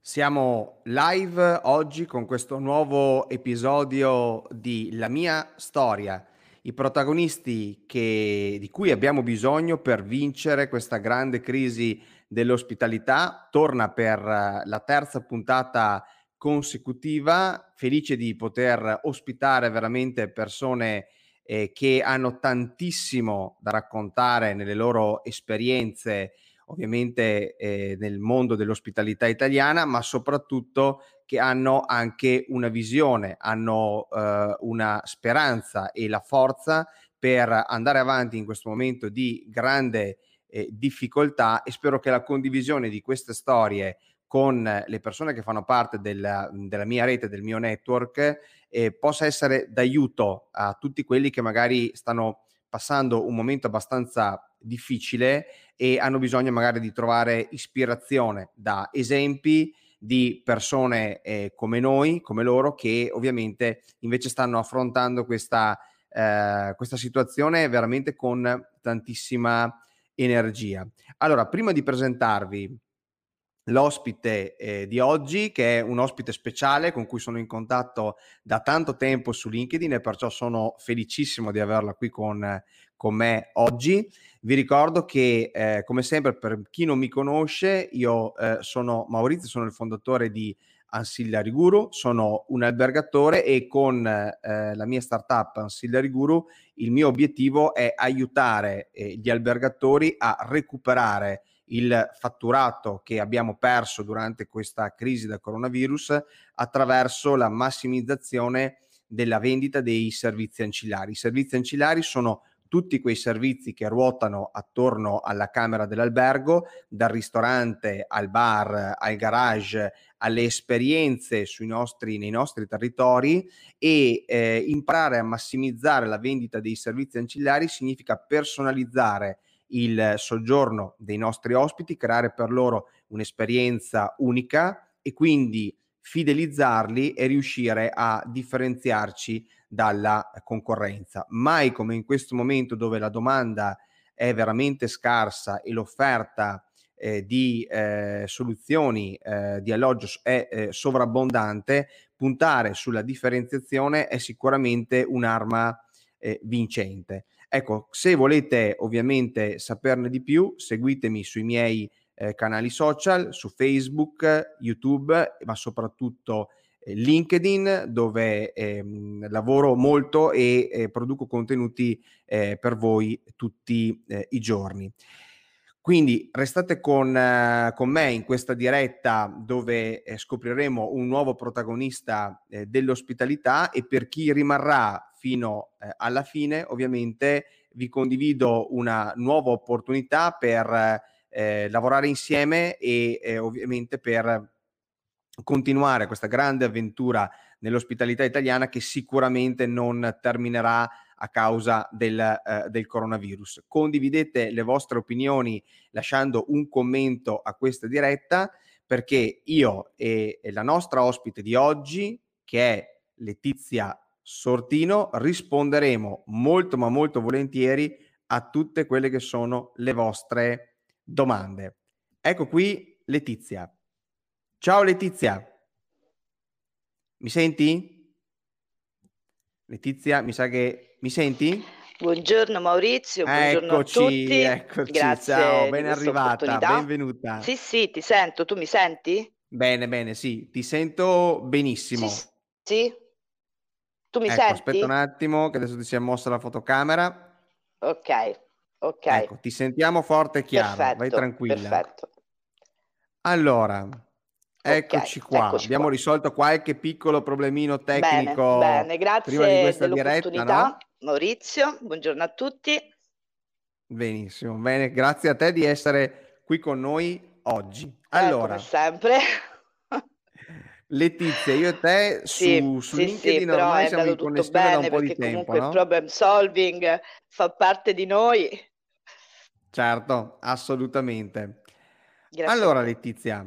Siamo live oggi con questo nuovo episodio di La mia storia, i protagonisti che, di cui abbiamo bisogno per vincere questa grande crisi dell'ospitalità. Torna per la terza puntata consecutiva, felice di poter ospitare veramente persone eh, che hanno tantissimo da raccontare nelle loro esperienze ovviamente eh, nel mondo dell'ospitalità italiana, ma soprattutto che hanno anche una visione, hanno eh, una speranza e la forza per andare avanti in questo momento di grande eh, difficoltà e spero che la condivisione di queste storie con le persone che fanno parte della, della mia rete, del mio network, eh, possa essere d'aiuto a tutti quelli che magari stanno passando un momento abbastanza difficile e hanno bisogno magari di trovare ispirazione da esempi di persone eh, come noi, come loro, che ovviamente invece stanno affrontando questa, eh, questa situazione veramente con tantissima energia. Allora, prima di presentarvi l'ospite eh, di oggi, che è un ospite speciale con cui sono in contatto da tanto tempo su LinkedIn e perciò sono felicissimo di averla qui con, con me oggi. Vi ricordo che, eh, come sempre, per chi non mi conosce, io eh, sono Maurizio, sono il fondatore di Ancillary Guru, sono un albergatore e con eh, la mia startup Ancillary Guru il mio obiettivo è aiutare eh, gli albergatori a recuperare il fatturato che abbiamo perso durante questa crisi del coronavirus attraverso la massimizzazione della vendita dei servizi ancillari. I servizi ancillari sono tutti quei servizi che ruotano attorno alla camera dell'albergo, dal ristorante al bar, al garage, alle esperienze nostri, nei nostri territori e eh, imparare a massimizzare la vendita dei servizi ancillari significa personalizzare il soggiorno dei nostri ospiti, creare per loro un'esperienza unica e quindi fidelizzarli e riuscire a differenziarci dalla concorrenza. Mai come in questo momento dove la domanda è veramente scarsa e l'offerta eh, di eh, soluzioni eh, di alloggio è eh, sovrabbondante, puntare sulla differenziazione è sicuramente un'arma eh, vincente. Ecco, se volete ovviamente saperne di più, seguitemi sui miei eh, canali social, su Facebook, YouTube, ma soprattutto eh, LinkedIn, dove ehm, lavoro molto e eh, produco contenuti eh, per voi tutti eh, i giorni. Quindi restate con, eh, con, me in questa diretta dove eh, scopriremo un nuovo protagonista eh, dell'ospitalità e per chi rimarrà fino alla fine ovviamente vi condivido una nuova opportunità per lavorare insieme e ovviamente per continuare questa grande avventura nell'ospitalità italiana che sicuramente non terminerà a causa del, eh, del, coronavirus. Condividete le vostre opinioni lasciando un commento a questa diretta perché io e, e la nostra ospite di oggi, che è Letizia Sortino, risponderemo molto ma molto volentieri a tutte quelle che sono le vostre domande. Ecco qui Letizia. Ciao Letizia. Mi senti? Letizia, mi sa che mi senti? Buongiorno Maurizio, buongiorno eccoci, a tutti. Eccoci, Grazie ciao, ben arrivata, benvenuta. Sì, sì, ti sento, tu mi senti? Bene, bene, sì, ti sento benissimo. Sì, sì. Tu mi ecco, senti? Aspetta un attimo, che adesso ti si è mossa la fotocamera. Ok, ok. Ecco, ti sentiamo forte e chiaro, perfetto, vai tranquilla. Perfetto. Allora, Eccoci okay, qua, eccoci abbiamo qua. risolto qualche piccolo problemino tecnico bene, bene. grazie prima di questa dell'opportunità, diretta, no? Maurizio, buongiorno a tutti. Benissimo, bene, grazie a te di essere qui con noi oggi. Eh, Allora, come sempre. Letizia, io e te su, Sì, su sì, LinkedIn sì, ormai siamo in connessione da un po' di tempo, comunque il no? problem solving fa parte di noi. Certo, assolutamente. Grazie Allora. Letizia,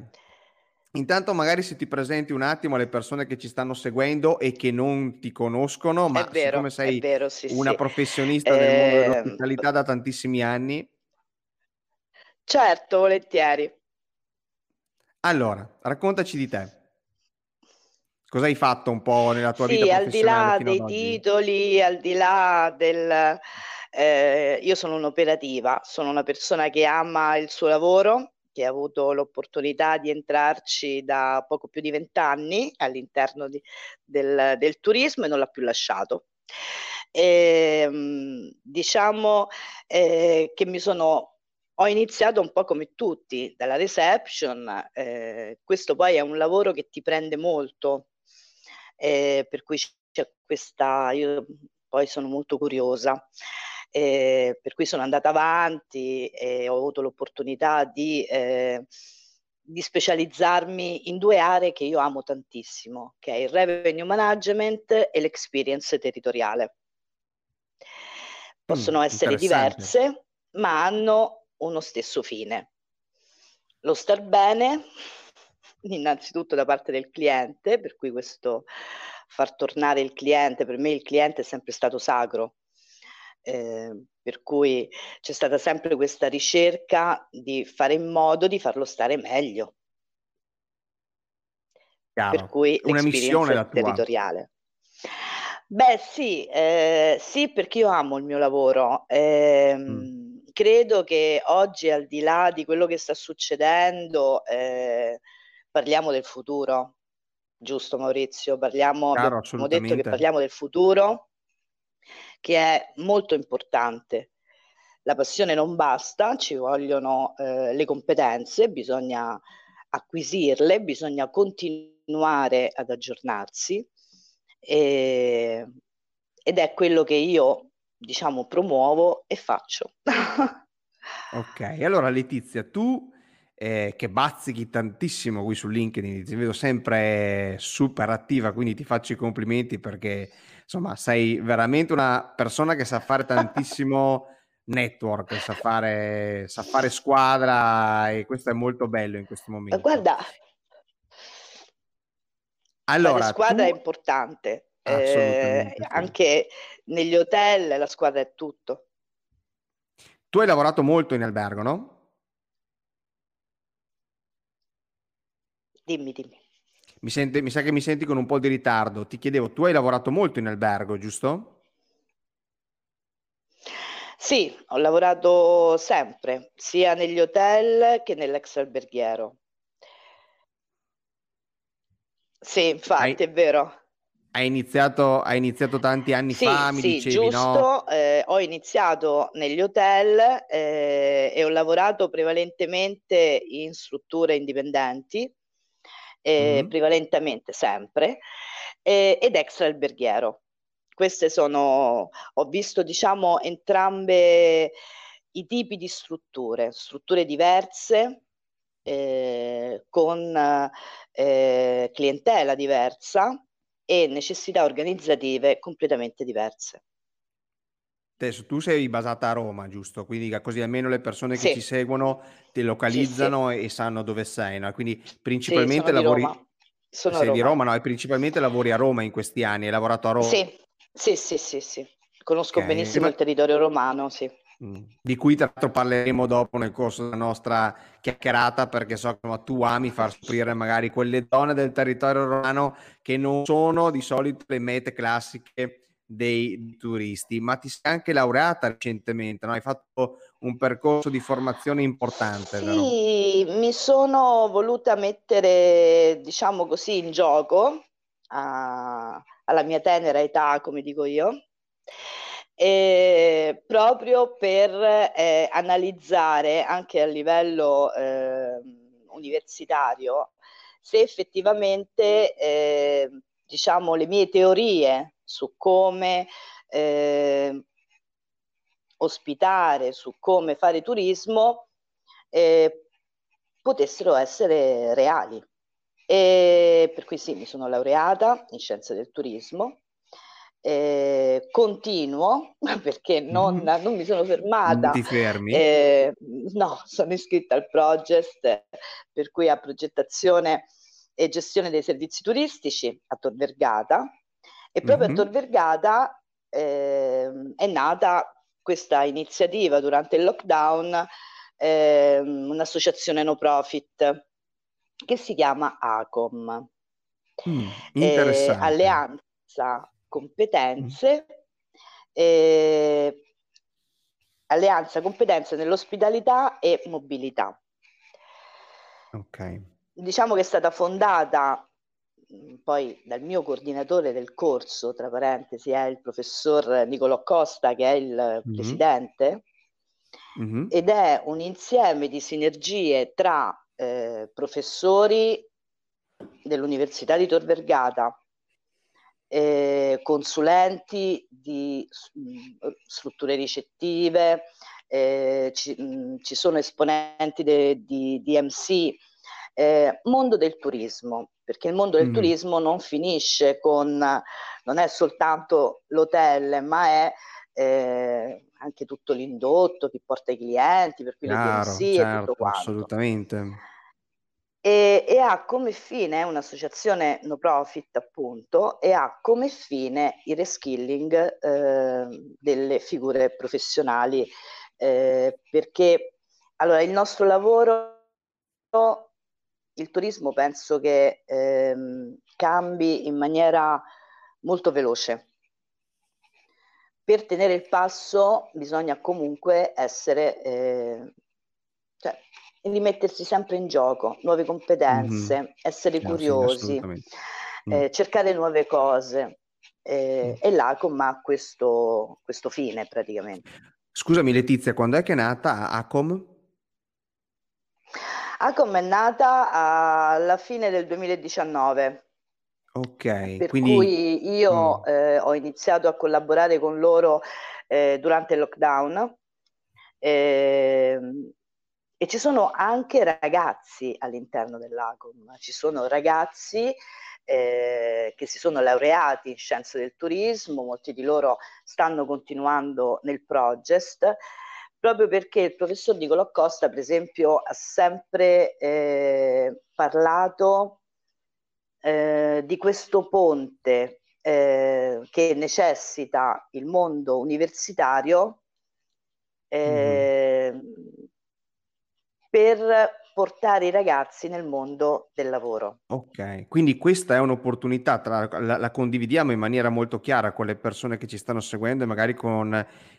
Intanto magari se ti presenti un attimo alle persone che ci stanno seguendo e che non ti conoscono, ma vero, siccome sei vero, sì, una sì. professionista del mondo Ehm, dell'ospitalità da tantissimi anni. Certo, volentieri. Allora, raccontaci di te. Cosa hai fatto un po' nella tua vita Sì, al di là dei titoli, al di là del ehm, io sono un'operativa, sono una persona che ama il suo lavoro, che ha avuto l'opportunità di entrarci da poco più di 20 anni all'interno di del del turismo e non l'ha più lasciato. Ehm, diciamo, ehm, che mi sono ho iniziato un po' come tutti, dalla reception, ehm, questo poi è un lavoro che ti prende molto, ehm, per cui c'è questa io poi sono molto curiosa, ehm, per cui sono andata avanti e ho avuto l'opportunità di ehm, di specializzarmi in 2 aree che io amo tantissimo, che è il revenue management e l'experience territoriale. Possono Mh, essere diverse, ma hanno uno stesso fine. Lo star bene, innanzitutto da parte del cliente, per cui questo far tornare il cliente, per me il cliente è sempre stato sacro, ehm, per cui c'è stata sempre questa ricerca di fare in modo di farlo stare meglio. Per Chiaro. cui Una missione territoriale. Beh sì, ehm, sì perché io amo il mio lavoro. Mh. Ehm, credo che oggi al di là di quello che sta succedendo, ehm, parliamo del futuro, giusto Maurizio? Parliamo Chiaro, abbiamo detto che parliamo del futuro, che è molto importante. La passione non basta, ci vogliono, ehm, le competenze, bisogna acquisirle, bisogna continuare ad aggiornarsi, ehm, ed è quello che io, diciamo, promuovo e faccio. Okay, allora Letizia tu, ehm, che bazzichi tantissimo qui su LinkedIn, ti vedo sempre super attiva, quindi ti faccio i complimenti perché, insomma, sei veramente una persona che sa fare tantissimo network, sa fare sa fare squadra e questo è molto bello in questo Ma momento. guarda Allora squadra è tu importante, ehm, assolutamente sì. anche negli hotel la squadra è tutto. Tu hai lavorato molto in albergo, no? Dimmi, dimmi. Mi sente mi sa che mi senti con un po' di ritardo. Ti chiedevo, tu hai lavorato molto in albergo, giusto? Sì, ho lavorato sempre, sia negli hotel che nell'ex alberghiero. Sì, Hai infatti, è vero. hai iniziato hai iniziato tanti anni Sì, fa, mi sì, dicevi, no? giusto. Ehm, ho iniziato negli hotel, ehm, e ho lavorato prevalentemente in strutture indipendenti, ehm, Mh-mh. prevalentemente sempre, ehm, ed extra alberghiero. Queste sono ho visto diciamo entrambe i tipi di strutture, strutture diverse, ehm, con, ehm, clientela diversa e necessità organizzative completamente diverse. Adesso tu sei basata a Roma, giusto? Quindi così almeno le persone che Sì. ci seguono ti Sì, sì. localizzano e sanno dove sei, no, quindi Sì, sono principalmente di Roma. lavori Sono a sei di Roma. Roma, no, e principalmente lavori a Roma in questi anni. Hai lavorato a Ro Sì, sì, sì, sì, sì. Conosco Okay, benissimo il prima territorio romano, sì. Mh, di cui tra l'altro parleremo dopo nel corso della nostra chiacchierata, perché so che tu ami far scoprire magari quelle zone del territorio romano che non sono di solito le mete classiche dei turisti. Ma ti sei anche laureata recentemente, no, hai fatto un percorso di formazione importante, vero? Sì, mi sono voluta mettere, diciamo così, in gioco a alla mia tenera età, come dico io, ehm, proprio per, ehm, analizzare anche a livello, ehm, universitario se effettivamente, ehm, diciamo le mie teorie su come, ehm ospitare, su come fare turismo, ehm, potessero essere reali. Ehm, per cui sì, mi sono laureata in scienze del turismo, ehm, continuo perché non Mh-mh. non mi sono Non fermata, ti fermi? ehm, no, sono iscritta al Progrest, per cui a progettazione e gestione dei servizi turistici a Tor Vergata e proprio mm-hmm. a Tor Vergata eh, è nata questa iniziativa durante il lockdown, eh, un'associazione no profit che si chiama ACOM, mm, eh, Alleanza Competenze, mm. Alleanza Competenze nell'ospitalità e mobilità. Ok. Diciamo che è stata fondata poi dal mio coordinatore del corso, tra parentesi, è il professor Nicolò Costa, che è il mm-hmm. presidente, mm-hmm. ed è un insieme di sinergie tra eh, professori dell'Università di Tor Vergata, eh, consulenti di mh, strutture ricettive, eh, ci, mh, ci, sono esponenti de, di, di MC, eh, mondo del turismo, perché il mondo del mm. turismo non finisce con, non è soltanto l'hotel, ma è eh, anche tutto l'indotto, chi porta i clienti, per cui Chiaro, le DMC certo, e tutto quanto. Assolutamente. E, e, ha come fine, è un'associazione no profit appunto, e ha come fine il reskilling eh, delle figure professionali, eh, perché allora il nostro lavoro, il turismo penso che ehm, cambi in maniera molto veloce per tenere il passo bisogna comunque essere, eh, cioè, rimettersi sempre in gioco, nuove competenze, mm-hmm. essere no, curiosi, sì, eh, mm. cercare nuove cose. Eh, mm. E l'ACOM ha questo, questo fine praticamente. Scusami Letizia, quando è che è nata ACOM? ACOM è nata alla fine del 2019. Ok, per quindi... cui io mm. eh, ho iniziato a collaborare con loro eh, durante il lockdown eh, e ci sono anche ragazzi all'interno dell'ACOM, ci sono ragazzi eh, che si sono laureati in scienze del turismo, molti di loro stanno continuando nel project proprio perché il professor Nicolò Costa, per esempio, ha sempre eh, parlato eh, di questo ponte eh, che necessita il mondo universitario mm. per portare i ragazzi nel mondo del lavoro. Ok, quindi questa è un'opportunità, tra, la, la, condividiamo in maniera molto chiara con le persone che ci stanno seguendo e magari con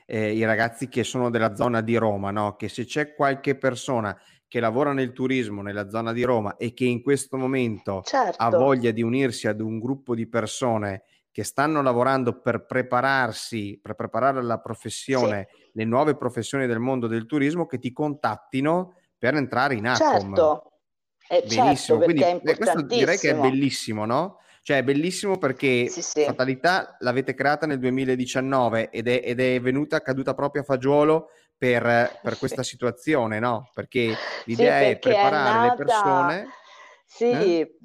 eh, i ragazzi che sono della zona di Roma, no? che se c'è qualche persona che lavora nel turismo nella zona di Roma e che in questo momento certo. ha voglia di unirsi ad un gruppo di persone che stanno lavorando per prepararsi, per preparare la professione, sì. le nuove professioni del mondo del turismo, che ti contattino per entrare in ACOM. Certo, eh, certo, Benissimo, certo, quindi eh, questo direi che è bellissimo, no? Cioè è bellissimo perché sì, sì. Fatalità l'avete creata nel 2019 ed è, ed è venuta caduta proprio a fagiolo per, per questa situazione, no? Perché l'idea sì, è preparare è nata... le persone. Sì. Eh?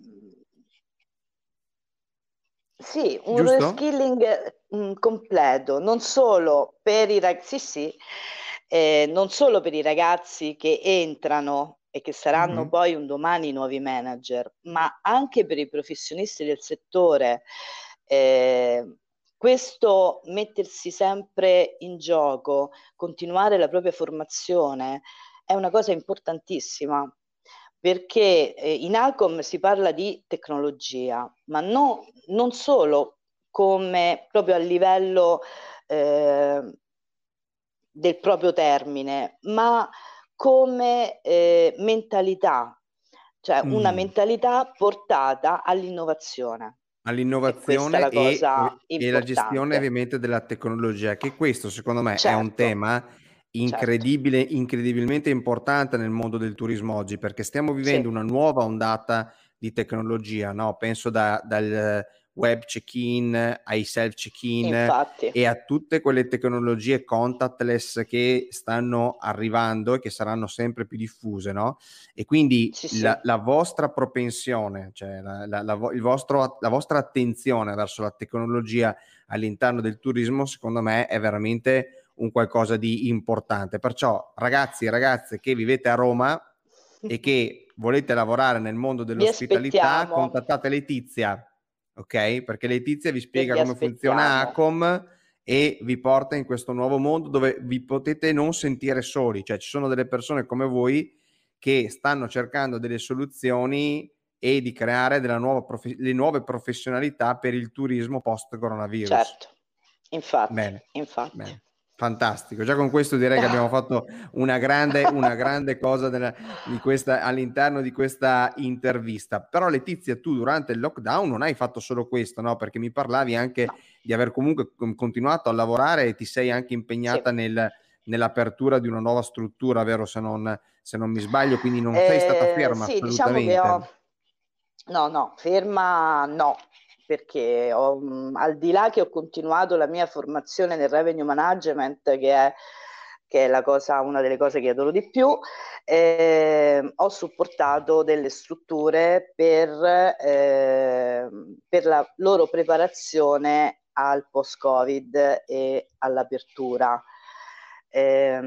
Sì, un Giusto? reskilling mm, completo, non solo per i ragazzi, sì, sì, eh, non solo per i ragazzi che entrano e che saranno mm-hmm. poi un domani nuovi manager, ma anche per i professionisti del settore. Eh, questo mettersi sempre in gioco, continuare la propria formazione, è una cosa importantissima perché eh, in Alcom si parla di tecnologia, ma no, non solo come proprio a livello eh, del proprio termine, ma come eh, mentalità, cioè mm. una mentalità portata all'innovazione all'innovazione e, la e, la gestione ovviamente della tecnologia, che questo secondo me certo. è un certo. tema incredibile, certo. incredibilmente importante nel mondo del turismo oggi, perché stiamo vivendo sì. una nuova ondata di tecnologia, no? penso da, dal web check-in, ai self check-in Infatti. e a tutte quelle tecnologie contactless che stanno arrivando e che saranno sempre più diffuse, no? E quindi sì, la, sì. la, vostra propensione, cioè la, la, vostro, la vostra attenzione verso la tecnologia all'interno del turismo, secondo me, è veramente un qualcosa di importante. Perciò, ragazzi e ragazze che vivete a Roma e che volete lavorare nel mondo dell'ospitalità, contattate Letizia, ok? Perché Letizia vi spiega come aspettiamo. funziona Acom e vi porta in questo nuovo mondo dove vi potete non sentire soli, cioè ci sono delle persone come voi che stanno cercando delle soluzioni e di creare prof- le nuove professionalità per il turismo post coronavirus. Certo, infatti. Bene. infatti. Bene. Fantastico, già con questo direi che abbiamo fatto una grande, una grande cosa della, di questa, all'interno di questa intervista. Però Letizia, tu durante il lockdown non hai fatto solo questo, no? Perché mi parlavi anche di aver comunque continuato a lavorare e ti sei anche impegnata sì. nel, nell'apertura di una nuova struttura, vero? Se non, se non mi sbaglio, quindi non eh, sei stata eh, ferma. Sì, diciamo che ho... No, no, ferma no, perché ho, mm, al di là che ho continuato la mia formazione nel revenue management, che è, che è cosa, una delle cose che adoro di più, eh, ho supportato delle strutture per, eh, per la loro preparazione al post-Covid e all'apertura. Eh,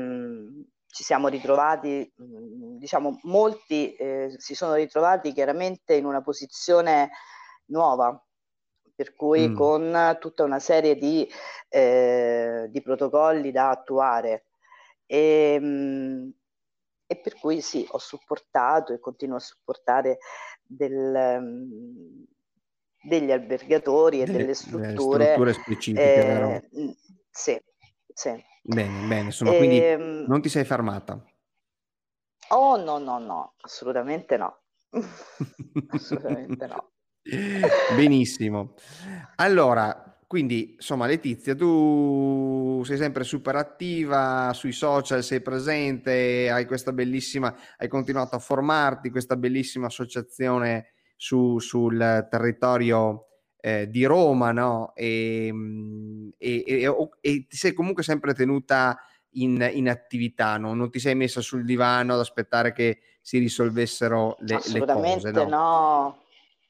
ci siamo ritrovati, mm, diciamo, molti eh, si sono ritrovati chiaramente in una posizione nuova, per cui mm. con tutta una serie di, eh, di protocolli da attuare. E, mh, e, per cui sì, ho supportato e continuo a supportare del, um, degli albergatori e delle, strutture, strutture specifiche. Eh, sì, sì. Bene, bene, insomma, e, quindi ehm non ti sei fermata. Oh no, no, no, assolutamente no. assolutamente no. Benissimo. Allora, quindi insomma, Letizia, tu sei sempre super attiva sui social, sei presente, hai questa bellissima, hai continuato a formarti, questa bellissima associazione su, sul territorio eh, di Roma, no? E, mm, e, e, e, ti sei comunque sempre tenuta in, in attività, no? non ti sei messa sul divano ad aspettare che si risolvessero le, le cose. No? no.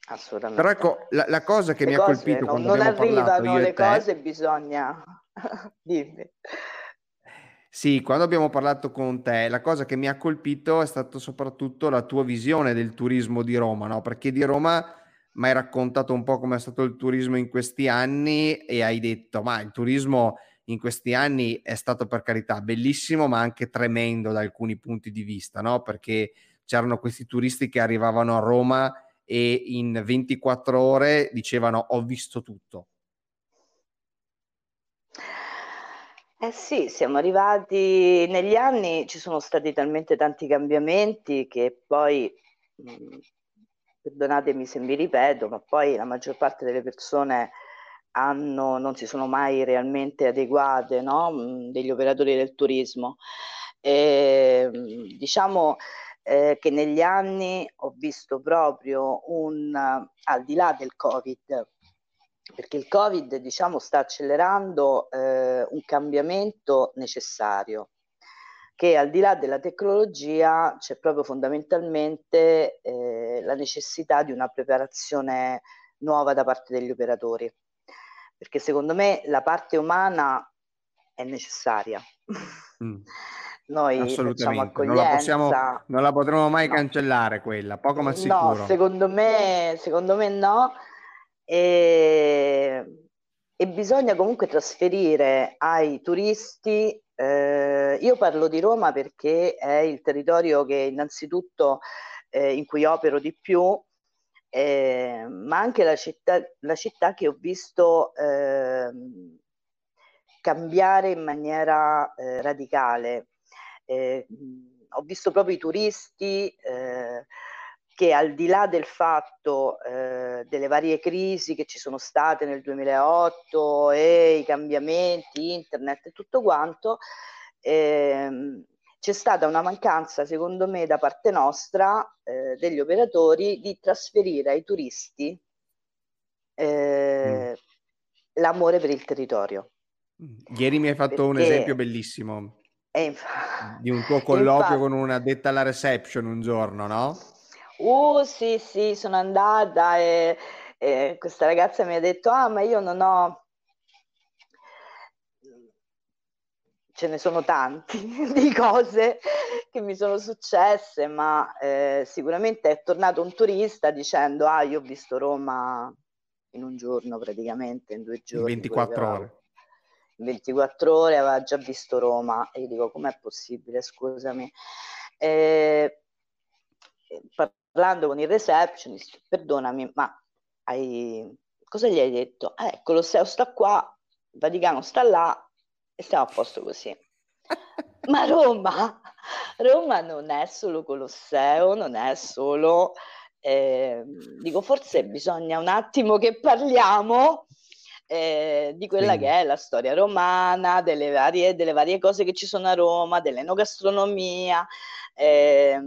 Assolutamente. Però ecco, la, la cosa che le mi cose, ha colpito non, quando non abbiamo parlato io le te, cose, bisogna... Dimmi. Sì, quando abbiamo parlato con te, la cosa che mi ha colpito è stata soprattutto la tua visione del turismo di Roma, no? Perché di Roma mi hai raccontato un po' come è stato il turismo in questi anni e hai detto, ma il turismo in questi anni è stato per carità bellissimo, ma anche tremendo da alcuni punti di vista, no? Perché c'erano questi turisti che arrivavano a Roma e in 24 ore dicevano ho visto tutto. Eh sì, siamo arrivati negli anni, ci sono stati talmente tanti cambiamenti che poi, perdonatemi se mi ripeto, ma poi la maggior parte delle persone hanno, non si sono mai realmente adeguate, no? Degli operatori del turismo. E, mm, diciamo, eh, che negli anni ho visto proprio un, al di là del Covid, perché il Covid diciamo, sta accelerando eh, un cambiamento necessario, che al di là della tecnologia c'è proprio fondamentalmente eh, la necessità di una preparazione nuova da parte degli operatori, perché secondo me la parte umana è necessaria. Mm. Noi Assolutamente, non la, possiamo, non la potremo mai no. cancellare quella, poco ma sicuro. No, secondo me, secondo me no. E, e bisogna comunque trasferire ai turisti. Eh, io parlo di Roma perché è il territorio che innanzitutto eh, in cui opero di più, eh, ma anche la città, la città che ho visto ehm, cambiare in maniera eh, radicale eh, ho visto proprio i turisti eh, che al di là del fatto eh, delle varie crisi che ci sono state nel 2008 e i cambiamenti, internet e tutto quanto, ehm, c'è stata una mancanza, secondo me, da parte nostra, eh, degli operatori, di trasferire ai turisti eh, mm. l'amore per il territorio. Ieri mi hai fatto Perché... un esempio bellissimo inf- di un tuo colloquio infatti, con una detta alla reception un giorno, no? Uh, sì, sì, sono andata e, e questa ragazza mi ha detto, ah, ma io non ho ce ne sono tanti di cose che mi sono successe, ma eh, sicuramente è tornato un turista dicendo ah io ho visto Roma in un giorno praticamente, in due giorni. In 24 ore. In 24 ore aveva già visto Roma e io dico com'è possibile, scusami. Eh, parlando con il receptionist, perdonami, ma hai... cosa gli hai detto? Eh, Colosseo sta qua, il Vaticano sta là e stiamo a posto così. Ma Roma, Roma non è solo Colosseo, non è solo... Eh, dico, forse bisogna un attimo che parliamo eh, di quella sì. che è la storia romana, delle varie, delle varie, cose che ci sono a Roma, dell'enogastronomia. Eh,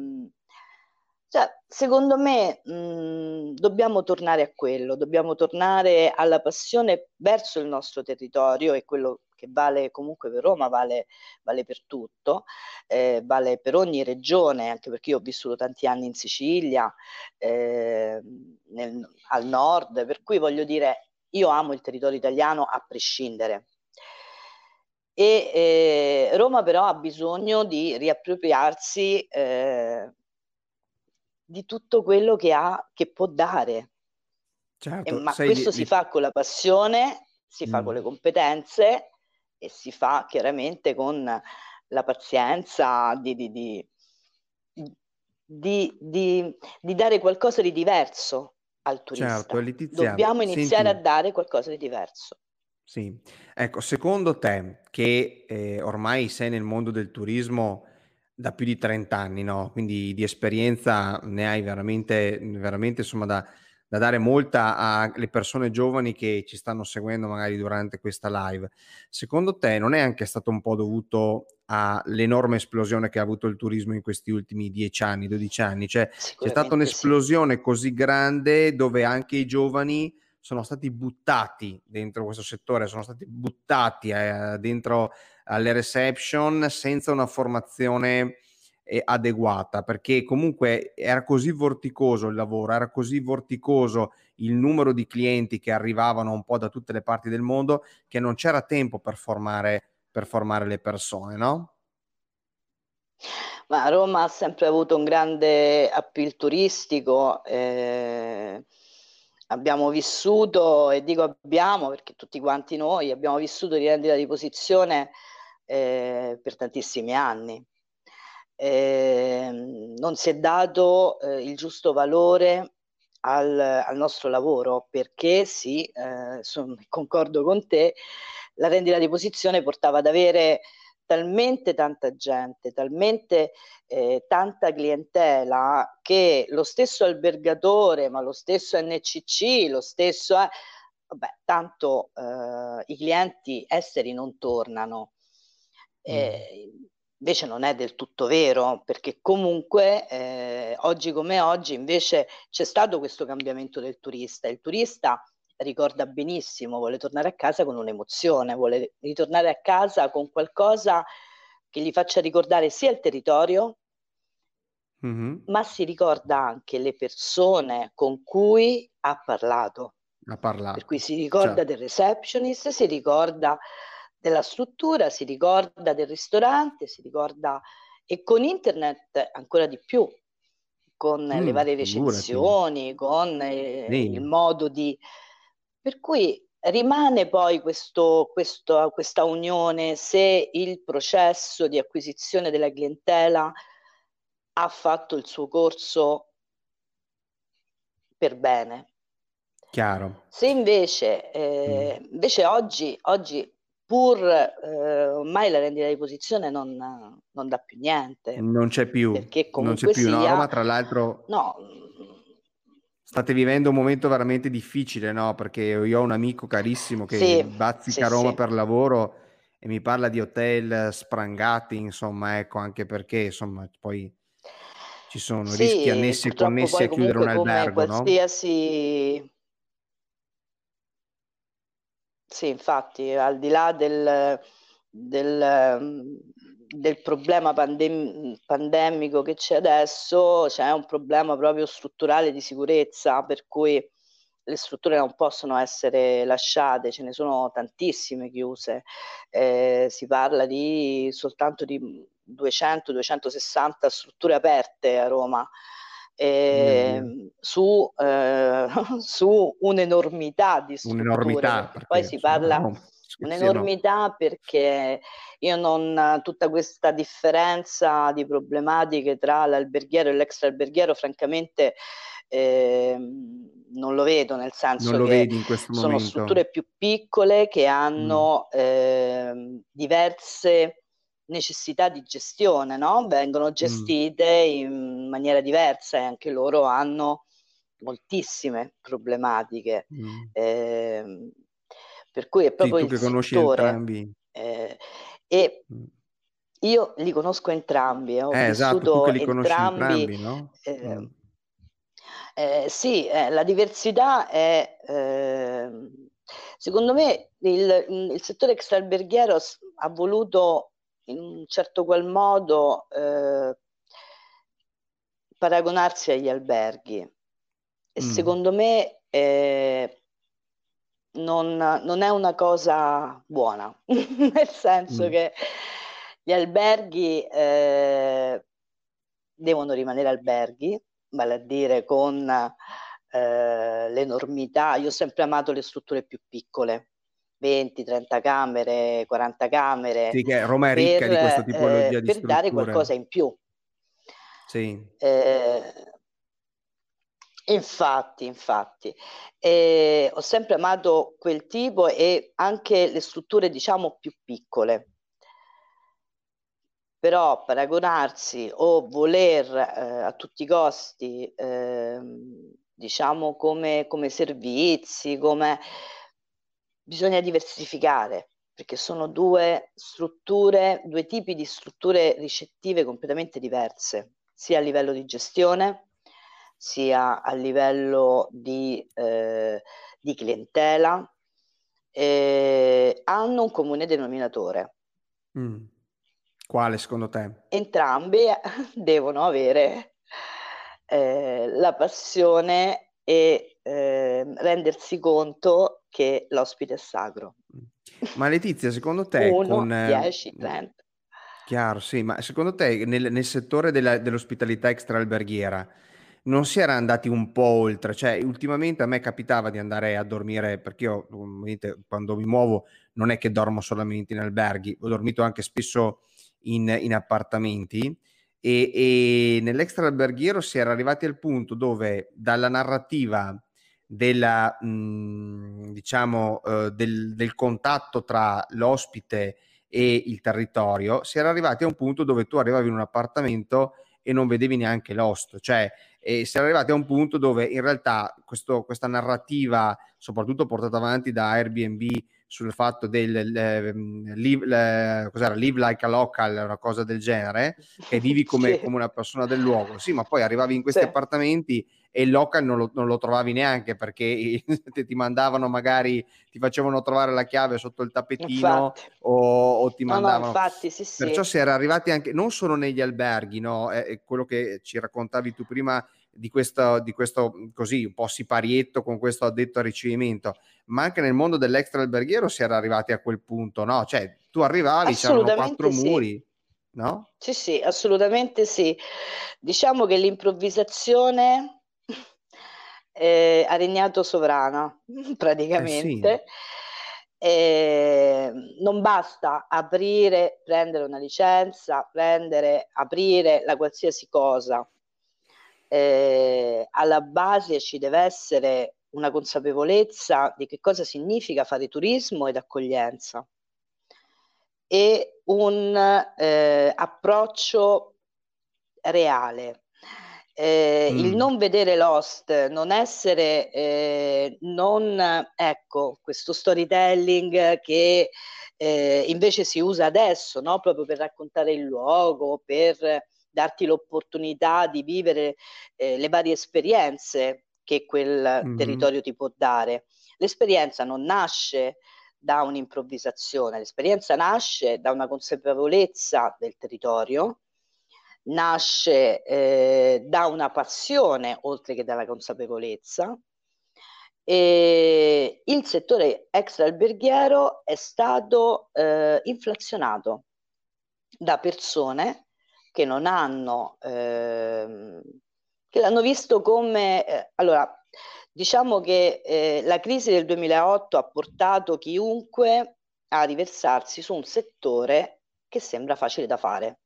cioè, secondo me mh, dobbiamo tornare a quello, dobbiamo tornare alla passione verso il nostro territorio e quello che vale comunque per Roma, vale, vale per tutto, eh, vale per ogni regione, anche perché io ho vissuto tanti anni in Sicilia, eh, nel, al nord, per cui voglio dire, io amo il territorio italiano a prescindere. E eh, Roma però ha bisogno di riappropriarsi eh, di tutto quello che ha, che può dare. Certo, eh, ma questo di, si di... fa con la passione, si mm. fa con le competenze e si fa chiaramente con la pazienza di, di, di, di dare qualcosa di diverso al turista. Certo, Dobbiamo iniziare Senti... a dare qualcosa di diverso. Sì, ecco, secondo te che eh, ormai sei nel mondo del turismo da più di 30 anni, no? Quindi di esperienza ne hai veramente, veramente insomma da, da dare molta alle persone giovani che ci stanno seguendo magari durante questa live. Secondo te non è anche stato un po' dovuto all'enorme esplosione che ha avuto il turismo in questi ultimi 10 anni, 12 anni? Cioè c'è stata un'esplosione sì. così grande dove anche i giovani sono stati buttati dentro questo settore, sono stati buttati eh, dentro alle reception senza una formazione adeguata, perché comunque era così vorticoso il lavoro, era così vorticoso il numero di clienti che arrivavano un po' da tutte le parti del mondo che non c'era tempo per formare, per formare le persone, no? Ma Roma ha sempre avuto un grande appeal turistico. Eh abbiamo vissuto, e dico abbiamo perché tutti quanti noi abbiamo vissuto di rendita di posizione eh, per tantissimi anni. Eh, non si è dato eh, il giusto valore al, al, nostro lavoro perché sì, eh, son, concordo con te, la rendita di posizione portava ad avere talmente tanta gente, talmente eh, tanta clientela che lo stesso albergatore, ma lo stesso NCC, lo stesso... Eh, vabbè, tanto eh, i clienti esteri non tornano. Mm. Invece non è del tutto vero, perché comunque eh, oggi come oggi invece c'è stato questo cambiamento del turista. Il turista ricorda benissimo, vuole tornare a casa con un'emozione, vuole ritornare a casa con qualcosa che gli faccia ricordare sia il territorio, mm-hmm. ma si ricorda anche le persone con cui ha parlato. Ha parlato. Per cui si ricorda certo. del receptionist, si ricorda della struttura, si ricorda del ristorante, si ricorda e con internet ancora di più, con mm, le varie recensioni, con eh, il modo di per cui rimane poi questo, questo, questa unione se il processo di acquisizione della clientela ha fatto il suo corso per bene. Chiaro. Se invece, eh, mm. invece oggi, oggi pur eh, ormai la rendita di posizione non, non, dà più niente. Non c'è più. Perché comunque non c'è più. Sia... No, Roma, tra l'altro... No, State vivendo un momento veramente difficile, no? Perché io ho un amico carissimo che sì, bazzica sì, Roma sì. per lavoro e mi parla di hotel sprangati, insomma, ecco, anche perché, insomma, poi ci sono rischi annessi e connessi a chiudere un albergo, qualsiasi... no? Sì, infatti, al di là del, del, del problema pandem- pandemico che c'è adesso, c'è un problema proprio strutturale di sicurezza, per cui le strutture non possono essere lasciate, ce ne sono tantissime chiuse, eh, si parla di soltanto di 200-260 strutture aperte a Roma. Eh, mm. su, eh, su, un'enormità di strutture. Un'enormità, poi si parla no, un'enormità no. perché io non tutta questa differenza di problematiche tra l'alberghiero e l'extra-alberghiero, francamente eh, non lo vedo, nel senso che sono momento. strutture più piccole che hanno mm. eh, diverse necessità di gestione, no? vengono mm. gestite mm. in maniera diversa e anche loro hanno moltissime problematiche. Mm. Eh, per cui è proprio sì, tu il che conosci settore, entrambi. Eh, e mm. io li conosco entrambi, eh, ho eh, esatto, li entrambi, entrambi no? Eh, mm. Eh, sì, eh, la diversità è, eh, secondo me, il, il settore extraalberghiero ha voluto in un certo qual modo eh, paragonarsi agli alberghi e mm. secondo me eh, non, non, è una cosa buona, nel senso mm. che gli alberghi eh, devono rimanere alberghi, vale a dire con eh, l'enormità. Io ho sempre amato le strutture più piccole, 20, 30 camere, 40 camere. Sì, che Roma è ricca per, di questa tipologia eh, di Per dare qualcosa in più. Sì. Eh, infatti, infatti. Eh, ho sempre amato quel tipo e anche le strutture, diciamo, più piccole però paragonarsi o voler eh, a tutti i costi, eh, diciamo come, come servizi, come bisogna diversificare perché sono due strutture, due tipi di strutture ricettive completamente diverse, sia a livello di gestione, sia a livello di, eh, di clientela, eh, hanno un comune denominatore. Mm. Quale secondo te? Entrambi devono avere eh, la passione e eh, rendersi conto che l'ospite è sacro. Ma Letizia, secondo te... 1, 10, 30. Chiaro, sì, ma secondo te nel, nel settore della, dell'ospitalità extraalberghiera non si era andati un po' oltre? Cioè, ultimamente a me capitava di andare a dormire, perché io quando mi muovo non è che dormo solamente in alberghi, ho dormito anche spesso in, in appartamenti e, e nell'extra alberghiero si era arrivati al punto dove dalla narrativa della, mh, mhmm, diciamo, uh, del, del, contatto tra l'ospite e il territorio, si era arrivati a un punto dove tu arrivavi in un appartamento e non vedevi neanche l'host, cioè e si era arrivati a un punto dove in realtà questo, questa narrativa, soprattutto portata avanti da Airbnb, sul fatto del eh, live, le, cos'era, live like a local, una cosa del genere, che vivi come, sì. come una persona del luogo. Sì, ma poi arrivavi in questi sì. appartamenti e il local non lo, non lo trovavi neanche perché ti mandavano magari, ti facevano trovare la chiave sotto il tappetino o, o, ti mandavano. No, no, infatti, sì, Perciò si era arrivati anche, non solo negli alberghi, no? È, è quello che ci raccontavi tu prima di questo, di questo così un po' siparietto con questo addetto a ricevimento, ma anche nel mondo dell'extra alberghiero si era arrivati a quel punto, no? Cioè tu arrivavi, c'erano quattro sì. muri, no? Sì, sì, assolutamente sì. Diciamo che l'improvvisazione eh, ha regnato sovrana, praticamente. Eh sì. Eh, non basta aprire, prendere una licenza, prendere, aprire la qualsiasi cosa eh, alla base ci deve essere una consapevolezza di che cosa significa fare turismo ed accoglienza e un eh, approccio reale. Eh, mm. Il non vedere Lost, non essere, eh, non, ecco, questo storytelling che eh, invece si usa adesso, no? proprio per raccontare il luogo, per darti l'opportunità di vivere eh, le varie esperienze che quel mm-hmm. territorio ti può dare. L'esperienza non nasce da un'improvvisazione, l'esperienza nasce da una consapevolezza del territorio, nasce eh, da una passione oltre che dalla consapevolezza E il settore extra alberghiero è stato eh, inflazionato da persone che non hanno, eh, che l'hanno visto come, eh, allora, diciamo che eh, la crisi del 2008 ha portato chiunque a riversarsi su un settore che sembra facile da fare.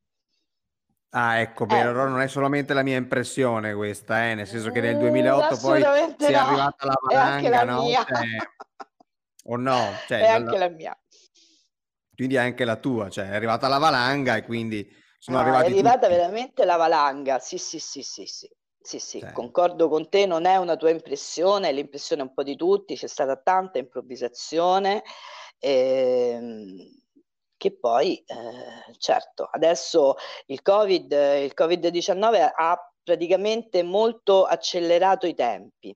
Ah, ecco, bene, eh. non è solamente la mia impressione questa, eh, nel senso che nel 2008 mm, poi no. è arrivata la valanga, no? Cioè, o no? Cioè, è anche la mia. Quindi anche la tua, cioè è arrivata la valanga e quindi sono no, arrivati È arrivata tutti. veramente la valanga, sì, sì, sì, sì, sì. Sì, sì, cioè. concordo con te, non è una tua impressione, è l'impressione un po' di tutti, c'è stata tanta improvvisazione. Ehm che poi, eh, certo, adesso il COVID, il Covid-19 ha praticamente molto accelerato i tempi,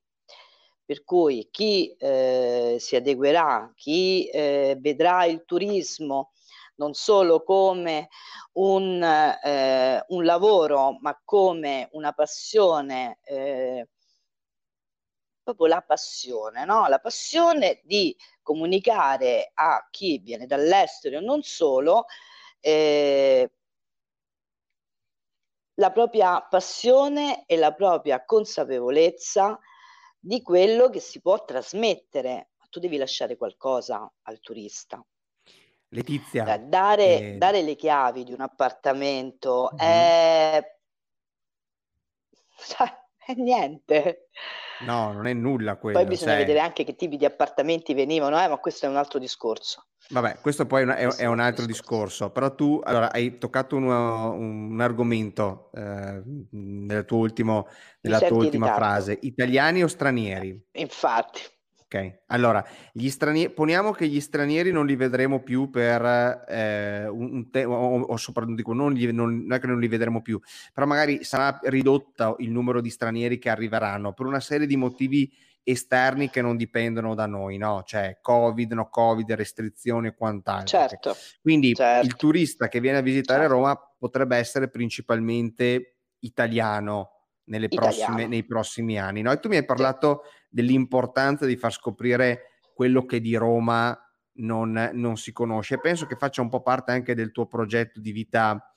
per cui chi eh, si adeguerà, chi eh, vedrà il turismo non solo come un, eh, un lavoro, ma come una passione eh, proprio la passione, no? La passione di comunicare a chi viene dall'estero non solo eh, la propria passione e la propria consapevolezza di quello che si può trasmettere. Tu devi lasciare qualcosa al turista. Letizia. Dare, eh... dare le chiavi di un appartamento mm-hmm. è... Cioè, è niente. No, non è nulla quello. Poi bisogna cioè... vedere anche che tipi di appartamenti venivano, eh, ma questo è un altro discorso. Vabbè, questo poi è, un, è, è un altro discorso. però tu allora, hai toccato un, un argomento eh, nel tuo ultimo, nella tua ultima frase, italiani o stranieri? Infatti. Ok, allora, gli stranieri, poniamo che gli stranieri non li vedremo più per eh, un tempo, o, o, soprattutto non, gli, non, non, è che non li vedremo più, però magari sarà ridotto il numero di stranieri che arriveranno per una serie di motivi esterni che non dipendono da noi, no? Cioè Covid, no Covid, restrizioni e quant'altro. Certo. Quindi certo. il turista che viene a visitare certo. Roma potrebbe essere principalmente italiano, Prossime, nei prossimi anni. No? E tu mi hai parlato. Dell'importanza di far scoprire quello che di Roma non, non, si conosce. Penso che faccia un po' parte anche del tuo progetto di vita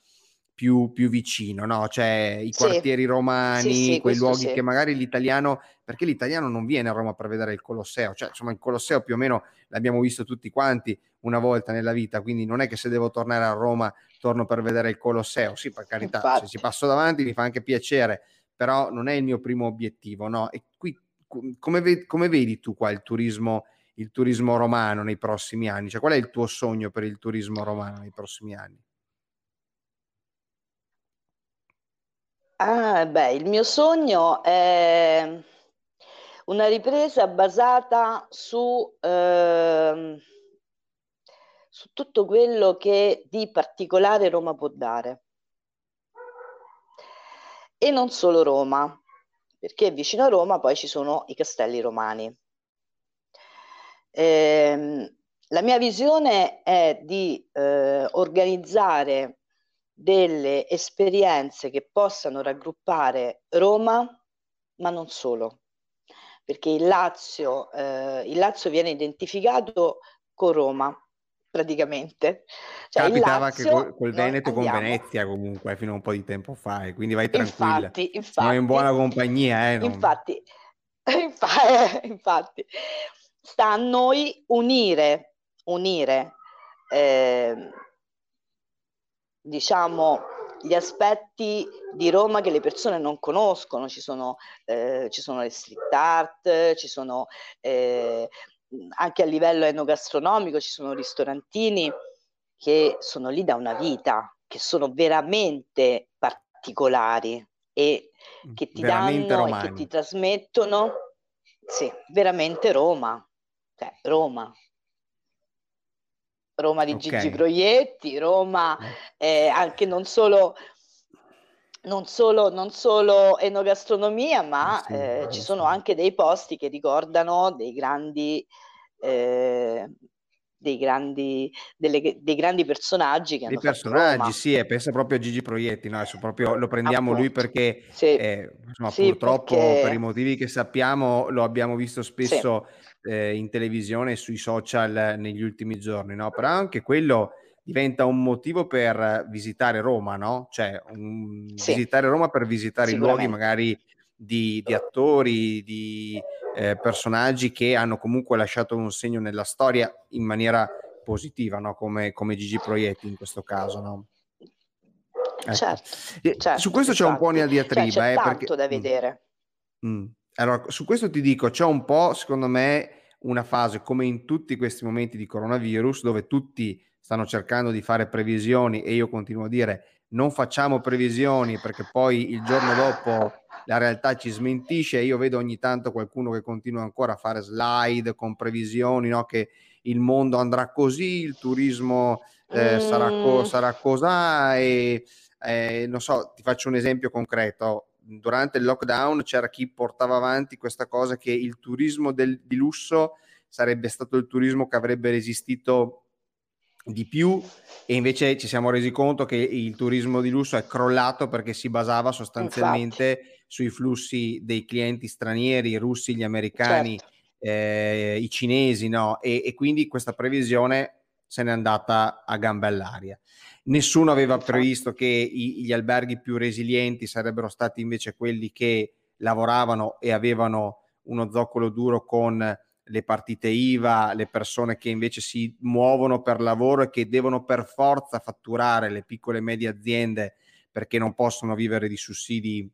più, più vicino, no? Cioè i sì. quartieri romani, sì, quei luoghi che magari l'italiano, perché l'italiano non viene a Roma per vedere il Colosseo, cioè insomma il Colosseo più o meno l'abbiamo visto tutti quanti una volta nella vita, quindi non è che se devo tornare a Roma torno per vedere il Colosseo, sì per carità, Infatti. se ci passo davanti mi fa anche piacere, però non è il mio primo obiettivo, no? E qui come, come vedi tu qua il turismo, il turismo romano nei prossimi anni? Cioè, qual è il tuo sogno per il turismo romano nei prossimi anni? Ah, beh, il mio sogno è una ripresa basata su, eh, su tutto quello che di particolare Roma può dare e non solo Roma, perché vicino a Roma poi ci sono i castelli romani. Eh, la mia visione è di eh, organizzare delle esperienze che possano raggruppare Roma, ma non solo, perché il Lazio, eh, il Lazio viene identificato con Roma, praticamente. Cioè, Capitava Lazio, che col, col Veneto con Venezia comunque fino a un po' di tempo fa, e quindi vai tranquilla. Infatti, infatti, Siamo in buona compagnia. Eh, non... infatti, infatti, sta a noi unire, unire eh, diciamo gli aspetti di Roma che le persone non conoscono, ci sono, eh, ci sono le street art, ci sono eh, anche a livello enogastronomico ci sono ristorantini che sono lì da una vita, che sono veramente particolari e mm, che ti veramente danno romani. e che ti trasmettono, sì, veramente Roma, cioè Roma. Roma di okay. Gigi Proietti, Roma eh, anche non solo non solo, non solo enogastronomia, ma sì, eh, ci sono anche dei posti che ricordano dei grandi, eh, dei grandi, delle, dei grandi personaggi che dei hanno personaggi, sì, e pensa proprio a Gigi Proietti, no? Adesso proprio lo prendiamo Appunto. lui perché Sì. eh, insomma, Sì, purtroppo perché- per i motivi che sappiamo lo abbiamo visto spesso eh, in televisione e sui social negli ultimi giorni, no? Però anche quello diventa un motivo per visitare Roma, no? Cioè un- Sì. visitare Roma per visitare i luoghi magari di, di attori, di eh, personaggi che hanno comunque lasciato un segno nella storia in maniera positiva, no? come, come Gigi Proietti in questo caso. No? Ecco. Certo, certo, su questo c'è un po' una diatriba. Cioè, c'è eh, tanto perché... da Mm. vedere. Mm. Allora, su questo ti dico, c'è un po', secondo me, una fase come in tutti questi momenti di coronavirus, dove tutti stanno cercando di fare previsioni e io continuo a dire non facciamo previsioni perché poi il giorno dopo la realtà ci smentisce io vedo ogni tanto qualcuno che continua ancora a fare slide con previsioni, no? che il mondo andrà così, il turismo eh, Mm. sarà, co- sarà cos'ha e eh, non so, ti faccio un esempio concreto. Durante il lockdown c'era chi portava avanti questa cosa che il turismo del, di lusso sarebbe stato il turismo che avrebbe resistito di più e invece ci siamo resi conto che il turismo di lusso è crollato perché si basava sostanzialmente Infatti. sui flussi dei clienti stranieri, i russi, gli americani, Certo. eh, i cinesi, no? E, e quindi questa previsione se n'è andata a gambe all'aria. Nessuno aveva Infatti. previsto che i- gli alberghi più resilienti sarebbero stati invece quelli che lavoravano e avevano uno zoccolo duro con le partite IVA, le persone che invece si muovono per lavoro e che devono per forza fatturare le piccole e medie aziende perché non possono vivere di sussidi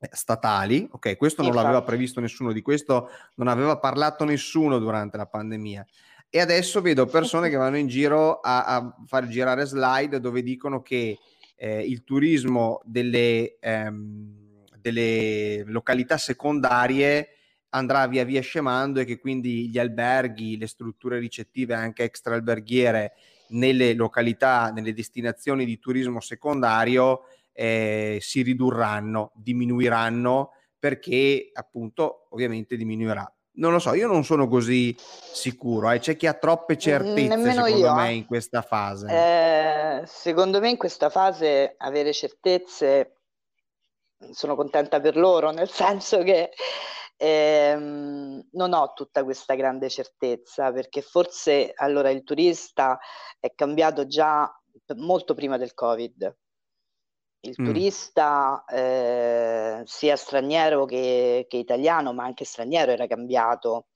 eh, statali. Ok, questo non l'aveva previsto nessuno, di questo non aveva parlato nessuno durante la pandemia. E adesso vedo persone che vanno in giro a, a far girare slide dove dicono che eh, il turismo delle, ehm, delle località secondarie andrà via via scemando e che quindi gli alberghi, le strutture ricettive anche extra alberghiere nelle località, nelle destinazioni di turismo secondario eh, si ridurranno, diminuiranno perché appunto ovviamente diminuirà. Non lo so, io non sono così sicuro, eh. c'è chi ha troppe certezze Nemmeno secondo io, me eh. in questa fase. Eh, secondo me in questa fase avere certezze sono contenta per loro, nel senso che ehm, non ho tutta questa grande certezza, perché forse allora il turista è cambiato già molto prima del Covid. Il Mm. turista, eh, sia straniero che, che italiano, ma anche straniero, era cambiato,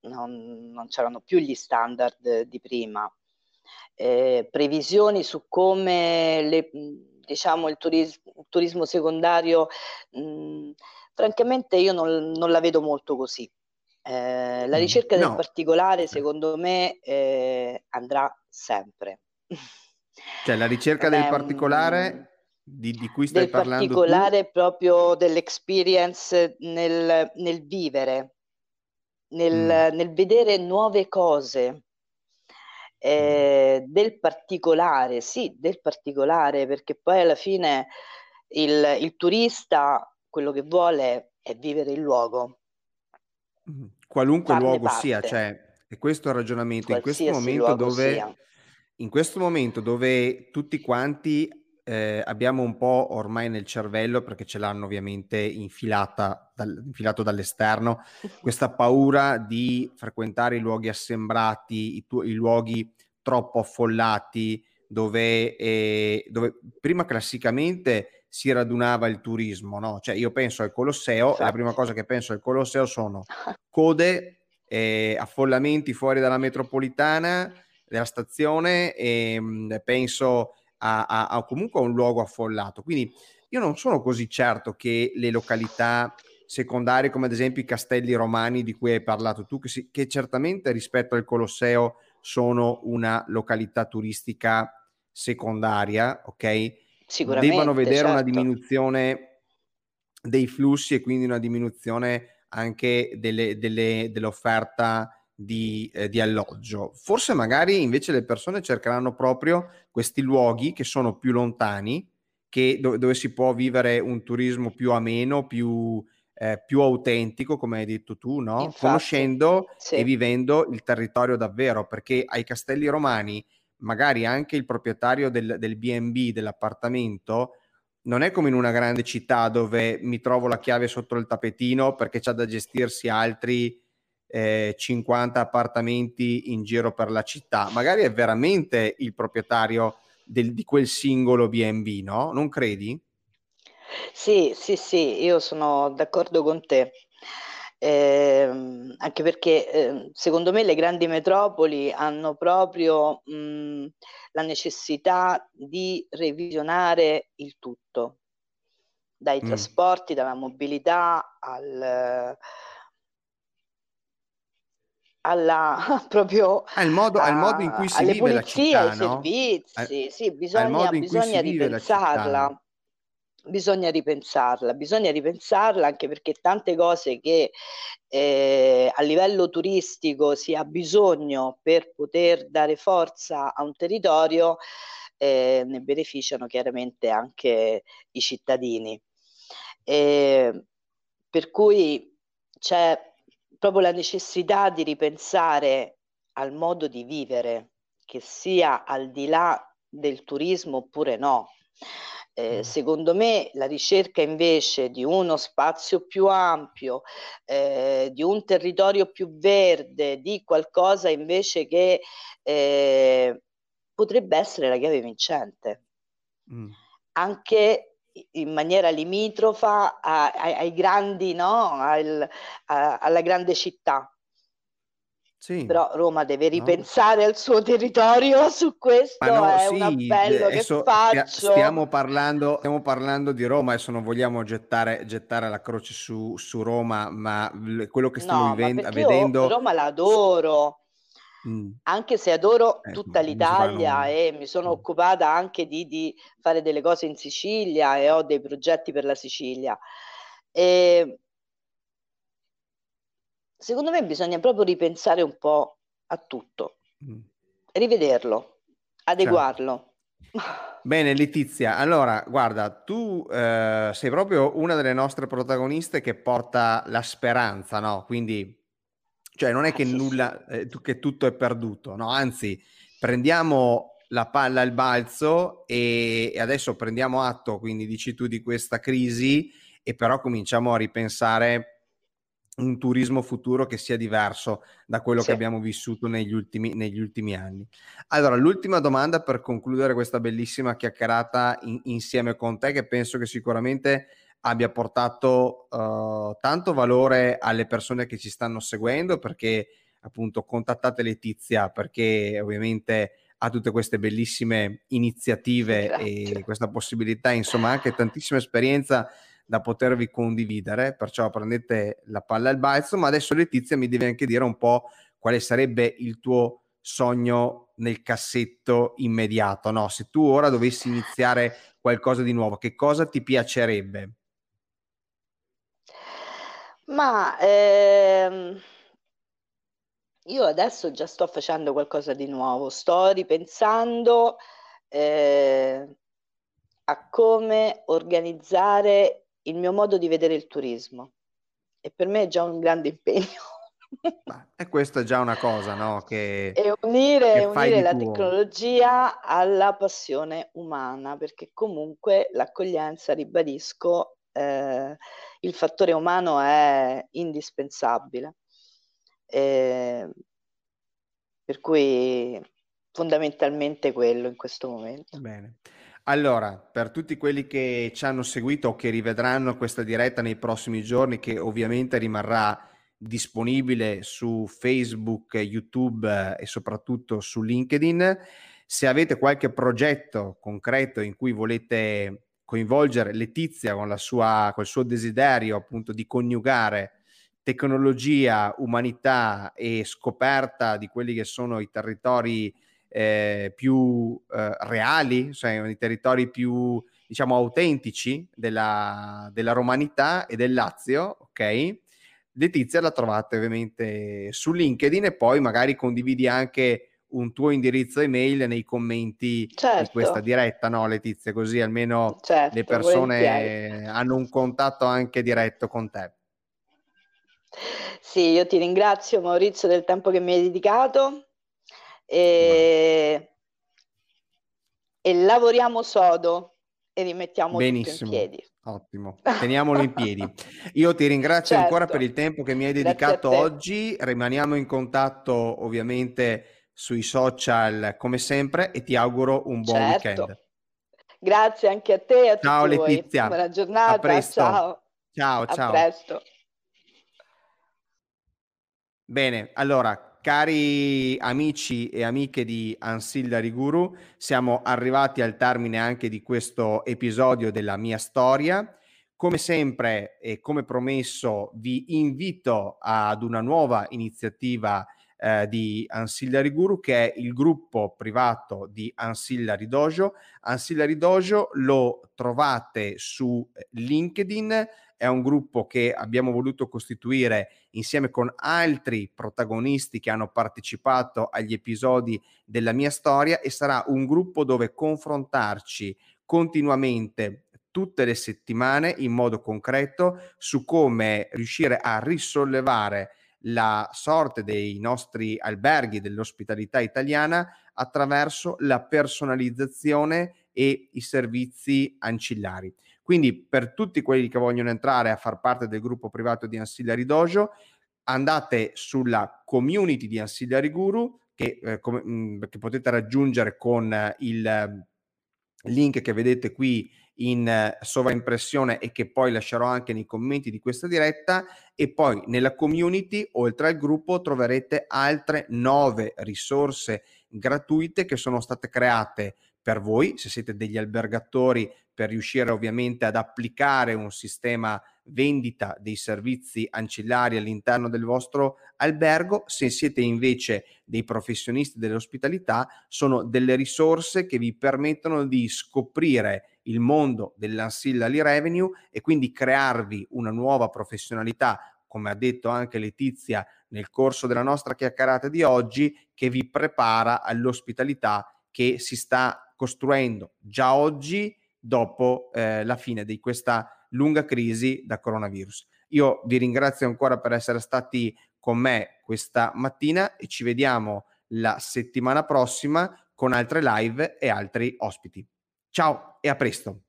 non, non c'erano più gli standard di prima. Eh, previsioni su come le, diciamo, il, turis- il turismo secondario, mh, francamente io non, non la vedo molto così. Eh, la Mm. ricerca del No. particolare, secondo me, eh, andrà sempre. Cioè la ricerca del un- particolare di, di cui stai del parlando tu, particolare proprio dell'experience nel, nel vivere, nel, Mm. nel vedere nuove cose. Eh, del particolare, sì, del particolare, perché poi alla fine il, il turista quello che vuole è vivere il luogo, Mm. qualunque farne luogo sia, parte, cioè, e questo è il ragionamento, in questo momento dove sia. in questo momento dove tutti quanti eh, abbiamo un po' ormai nel cervello, perché ce l'hanno ovviamente infilata dal- infilato dall'esterno, questa paura di frequentare i luoghi assembrati, i, tu- i luoghi troppo affollati, dove, eh, dove prima classicamente si radunava il turismo, no? Cioè io penso al Colosseo e la prima Infatti. cosa che penso al Colosseo sono code, eh, affollamenti fuori dalla metropolitana, della stazione e mh, penso a, a- a comunque a un luogo affollato. Quindi io non sono così certo che le località secondarie, come ad esempio i castelli romani di cui hai parlato tu, che, si- che certamente rispetto al Colosseo sono una località turistica secondaria, ok? Debbano Sicuramente, vedere una certo. diminuzione dei flussi e quindi una diminuzione anche delle- delle- dell'offerta di, eh, di alloggio. Forse magari invece le persone cercheranno proprio questi luoghi che sono più lontani, che, dove, dove si può vivere un turismo più ameno, più, eh, più autentico, come hai detto tu, no? Infatti, conoscendo sì. e vivendo il territorio davvero, perché ai Castelli Romani magari anche il proprietario del, del B&B, dell'appartamento, non è come in una grande città dove mi trovo la chiave sotto il tapetino perché c'è da gestirsi altri eh, 50 appartamenti in giro per la città. Magari è veramente il proprietario del, di quel singolo B&B, no? Non credi? Sì, sì, sì, io sono d'accordo con te. Eh, anche perché eh, secondo me le grandi metropoli hanno proprio mh, la necessità di revisionare il tutto, dai mm. trasporti, dalla mobilità al, alla proprio al modo, al modo in cui si vive pulizie, la città, ai no? servizi, al, sì, bisogna, bisogna ripensarla bisogna ripensarla, bisogna ripensarla anche perché tante cose che eh, a livello turistico si ha bisogno per poter dare forza a un territorio eh, ne beneficiano chiaramente anche i cittadini. Eh, per cui c'è proprio la necessità di ripensare al modo di vivere, che sia al di là del turismo oppure no. Eh, secondo me la ricerca invece di uno spazio più ampio, eh, di un territorio più verde, di qualcosa invece che eh, potrebbe essere la chiave vincente. Mm. Anche in maniera limitrofa a, a, ai grandi, no? Al, a, alla grande città. Sì. Però Roma deve ripensare no? al suo territorio su questo, no, è sì, un appello che faccio. Stiamo parlando, stiamo parlando di Roma, adesso non vogliamo gettare, gettare la croce su, su, Roma, ma quello che stiamo no, vivendo, vedendo... Roma l'adoro, mm. anche se adoro eh, tutta l'Italia e mi sono mm. occupata anche di, di, fare delle cose in Sicilia e ho dei progetti per la Sicilia. E secondo me bisogna proprio ripensare un po' a tutto, mm. rivederlo, adeguarlo. Certo. Bene, Letizia, allora guarda, tu eh, sei proprio una delle nostre protagoniste che porta la speranza, no? Quindi, cioè non è ah, che sì, nulla. Eh, che tutto è perduto, no? Anzi, prendiamo la palla al balzo e, e adesso prendiamo atto, quindi dici tu, di questa crisi e però cominciamo a ripensare un turismo futuro che sia diverso da quello sì. che abbiamo vissuto negli ultimi, negli ultimi, anni. Allora, l'ultima domanda per concludere questa bellissima chiacchierata in, insieme con te, che penso che sicuramente abbia portato uh, tanto valore alle persone che ci stanno seguendo, perché appunto contattate Letizia, perché ovviamente ha tutte queste bellissime iniziative Grazie. e questa possibilità, insomma, anche tantissima esperienza da potervi condividere, perciò prendete la palla al balzo, ma adesso Letizia mi devi anche dire un po' quale sarebbe il tuo sogno nel cassetto immediato, no? Se tu ora dovessi iniziare qualcosa di nuovo, che cosa ti piacerebbe? Ma ehm, io adesso già sto facendo qualcosa di nuovo, sto ripensando eh, a come organizzare il mio modo di vedere il turismo e per me è già un grande impegno. e questa è già una cosa, no? Che, e unire, che unire la tuo. tecnologia alla passione umana, perché comunque l'accoglienza, ribadisco, eh, il fattore umano è indispensabile. Eh, per cui fondamentalmente quello in questo momento. Bene. Allora, per tutti quelli che ci hanno seguito o che rivedranno questa diretta nei prossimi giorni, che ovviamente rimarrà disponibile su Facebook, YouTube e soprattutto su LinkedIn, se avete qualche progetto concreto in cui volete coinvolgere Letizia con, la sua, col suo desiderio appunto di coniugare tecnologia, umanità e scoperta di quelli che sono i territori eh, più eh, reali, cioè i territori più diciamo autentici della, della romanità e del Lazio, ok? Letizia la trovate ovviamente su LinkedIn e poi magari condividi anche un tuo indirizzo email nei commenti certo. di questa diretta, no Letizia? Così almeno certo, le persone volentieri. hanno un contatto anche diretto con te. Sì, io ti ringrazio Maurizio del tempo che mi hai dedicato e, e lavoriamo sodo e rimettiamo Benissimo. in piedi. Ottimo, teniamolo in piedi. Io ti ringrazio certo. ancora per il tempo che mi hai dedicato oggi. Rimaniamo in contatto ovviamente sui social come sempre e ti auguro un buon certo. weekend. Grazie anche a te e a ciao, tutti Letizia. voi. Buona giornata. A presto. Ciao. Ciao, ciao. A presto. Bene, allora, cari amici e amiche di Ancillary Guru, siamo arrivati al termine anche di questo episodio della mia storia. Come sempre e come promesso, vi invito ad una nuova iniziativa eh, di Ancillary Guru che è il gruppo privato di Ancillary Dojo. Ancillary Dojo lo trovate su LinkedIn è un gruppo che abbiamo voluto costituire insieme con altri protagonisti che hanno partecipato agli episodi della mia storia e sarà un gruppo dove confrontarci continuamente tutte le settimane in modo concreto su come riuscire a risollevare la sorte dei nostri alberghi dell'ospitalità italiana attraverso la personalizzazione e i servizi ancillari. Quindi per tutti quelli che vogliono entrare a far parte del gruppo privato di Ancillary Dojo, andate sulla community di Ancillary Guru che, eh, come, mh, mm, che potete raggiungere con eh, il link che vedete qui in eh, sovraimpressione e che poi lascerò anche nei commenti di questa diretta. E poi nella community oltre al gruppo troverete altre nove risorse gratuite che sono state create per voi se siete degli albergatori per riuscire ovviamente ad applicare un sistema vendita dei servizi ancillari all'interno del vostro albergo. Se siete invece dei professionisti dell'ospitalità, sono delle risorse che vi permettono di scoprire il mondo dell'ancillary revenue e quindi crearvi una nuova professionalità, come ha detto anche Letizia nel corso della nostra chiacchierata di oggi, che vi prepara all'ospitalità che si sta costruendo già oggi dopo eh, la fine di questa lunga crisi da coronavirus. Io vi ringrazio ancora per essere stati con me questa mattina e ci vediamo la settimana prossima con altre live e altri ospiti. Ciao e a presto.